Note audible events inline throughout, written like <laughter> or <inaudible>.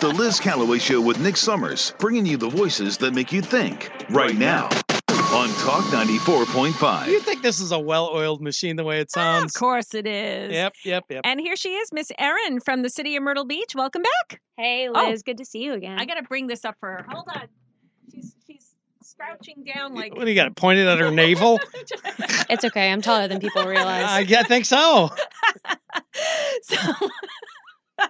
The Liz Callaway Show with Nick Summers, bringing you the voices that make you think right now on Talk 94.5. You think this is a well-oiled machine the way it sounds? Of course it is. Yep, yep, yep. And here she is, Miss Erin from the city of Myrtle Beach. Welcome back. Hey, Oh. Liz, good to see you again. I got to bring this up for her. Hold on. She's she's crouching down like. what do you got? it Pointed at her navel? <laughs> it's okay. I'm taller than people <laughs> realize. I yeah, think so. <laughs> so that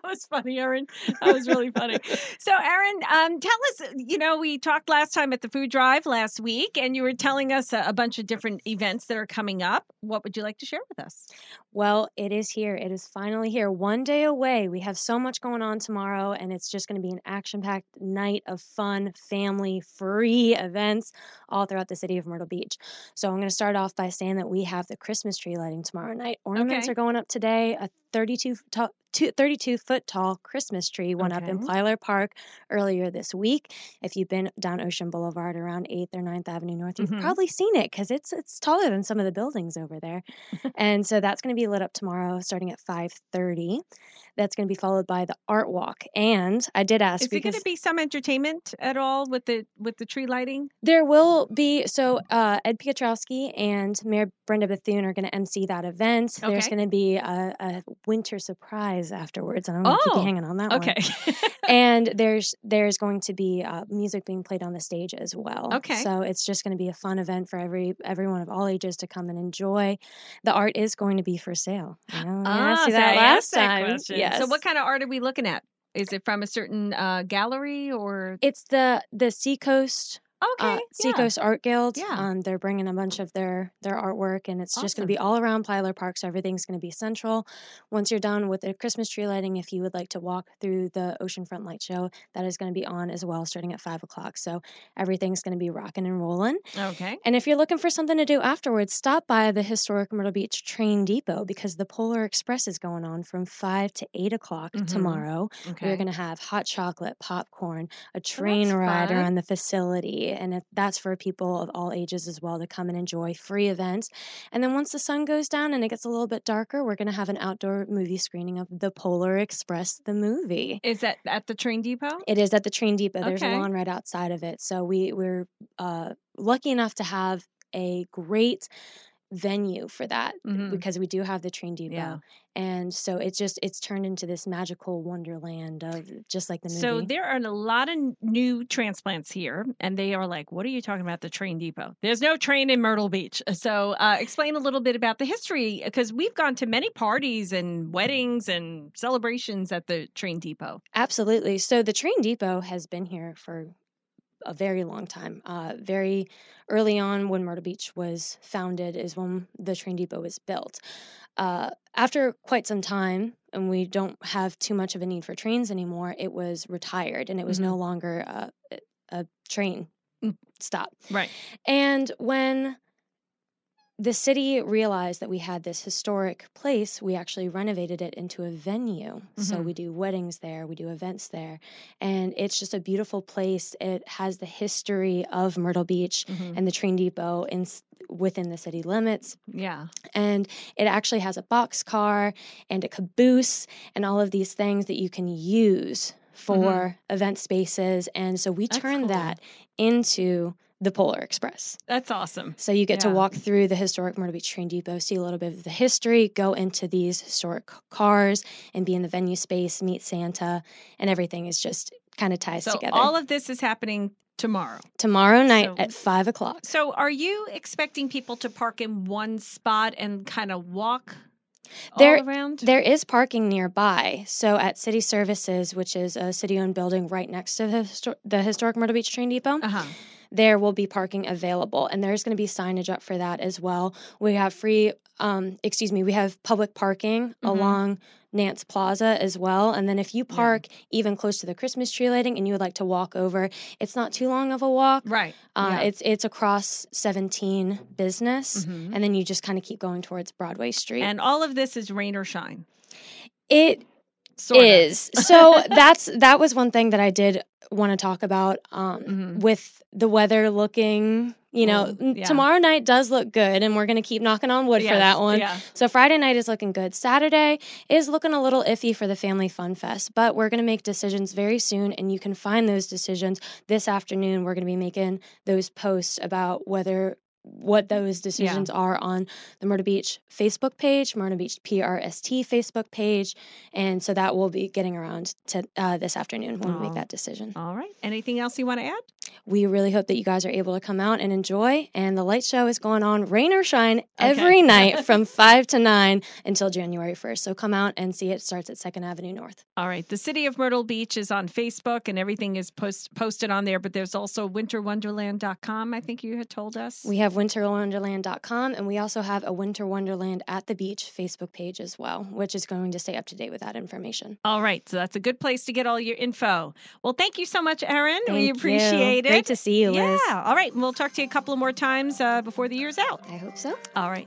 was funny, Erin. That was really funny. So, Erin, um, tell us. You know, we talked last time at the food drive last week, and you were telling us a, a bunch of different events that are coming up. What would you like to share with us? Well, it is here. It is finally here. One day away. We have so much going on tomorrow, and it's just going to be an action packed night of fun, family free events all throughout the city of Myrtle Beach. So, I'm going to start off by saying that we have the Christmas tree lighting tomorrow night. Ornaments Okay. are going up today. A 32 to- two- 32 foot tall Christmas tree went up in Okay. Plyler Park earlier this week. If you've been down Ocean Boulevard around 8th or 9th Avenue North, you've Mhm. probably seen it because it's it's taller than some of the buildings over there. <laughs> and so that's going to be lit up tomorrow starting at 5:30. That's going to be followed by the art walk. And I did ask Is it going to be some entertainment at all with the with the tree lighting? there will be so uh, Ed Piotrowski and Mayor Brenda Bethune are going to MC that event. There's going to be a, a winter surprise afterwards, and I'm going to keep Oh, you hanging on that one. Okay. <laughs> and there's there's going to be uh, music being played on the stage as well. Okay. So it's just going to be a fun event for every everyone of all ages to come and enjoy. The art is going to be for sale. You know, asked so that I last that time. question. Yes. So, what kind of art are we looking at? Is it from a certain uh, gallery or? It's the the Seacoast Okay. uh, yeah. Seacoast Art Guild. Yeah. Um, they're bringing a bunch of their their artwork, and it's just going to be all around Plyler Park. So everything's going to be central. Once you're done with the Christmas tree lighting, if you would like to walk through the Oceanfront Light Show, that is going to be on as well, starting at five o'clock. So everything's going to be rocking and rolling. Okay. And if you're looking for something to do afterwards, stop by the historic Myrtle Beach Train Depot because the Polar Express is going on from five to eight o'clock Mhm. tomorrow. Okay. We're going to have hot chocolate, popcorn, a train that's ride around the facility, and that's for people of all ages as well to come and enjoy free events. And then once the sun goes down and it gets a little bit darker, we're going to have an outdoor movie screening of The Polar Express, the movie. Is that at the train depot? It is at the train depot. There's Okay. a lawn right outside of it. So we we're uh, lucky enough to have a great venue for that Mhm. because we do have the train depot Yeah. and so it's just it's turned into this magical wonderland of just like the movie So there are a lot of new transplants here, and they are like, "What are you talking about? The train depot? There's no train in Myrtle Beach." So uh, explain a little bit about the history, because we've gone to many parties and weddings and celebrations at the train depot. Absolutely. So the train depot has been here for a very long time. Uh, very early on, when Myrtle Beach was founded, is when the train depot was built. Uh, after quite some time, and we don't have too much of a need for trains anymore, it was retired and it was no longer a, a train Mm. stop. Right. And when the city realized that we had this historic place, we actually renovated it into a venue. So Mhm. we do weddings there, we do events there, and it's just a beautiful place. It has the history of Myrtle Beach Mhm. and the train depot in, within the city limits Yeah. and it actually has a box car and a caboose and all of these things that you can use for event spaces and so we Mm-hmm. That's turn cool. that into the Polar Express. That's awesome. So you get Yeah. to walk through the historic Myrtle Beach train depot, see a little bit of the history, go into these historic cars and be in the venue space, meet Santa, and everything is just kind of ties So together. all of this is happening tomorrow. Tomorrow night So- at five o'clock. So are you expecting people to park in one spot and kind of walk There- all around? There is parking nearby. So at City Services, which is a city-owned building right next to the, histor- the historic Myrtle Beach Train Depot, uh-huh. There will be parking available, and there's going to be signage up for that as well. We have free, um, excuse me, we have public parking Mhm. along Nance Plaza as well. And then if you Yeah. park even close to the Christmas tree lighting and you would like to walk over, it's not too long of a walk. Right. Uh, yeah. It's it's across 17 business, Mhm. and then you just kind of keep going towards Broadway Street. And all of this is rain or shine. it Sort is so <laughs> that's that was one thing that I did want to talk about um, Mhm. with the weather looking you know, Well, yeah. tomorrow night does look good, and we're going to keep knocking on wood for that one. Yeah. So Friday night is looking good. Saturday is looking a little iffy for the Family Fun Fest, but we're going to make decisions very soon, and you can find those decisions this afternoon. We're going to be making those posts about whether what those decisions are on the Myrtle Beach Facebook page, Myrtle Beach PRST Facebook page, and so that will be getting around to uh, this afternoon when we make that decision. All right. Anything else you want to add? We really hope that you guys are able to come out and enjoy. And the light show is going on rain or shine every <laughs> night from 5 to 9 until January 1st. So come out and see it. It starts at 2nd Avenue North. All right. The City of Myrtle Beach is on Facebook and everything is post- posted on there, but there's also winterwonderland.com, I think you had told us. We have winterwonderland.com and we also have a Winter Wonderland at the Beach Facebook page as well, which is going to stay up to date with that information. all right. So that's a good place to get all your info. Well, thank you so much, Erin. we appreciate you. Appreciate it. Great to see you, Liz. Yeah. All right. We'll talk to you a couple more times uh, before the year's out. I hope so. All right.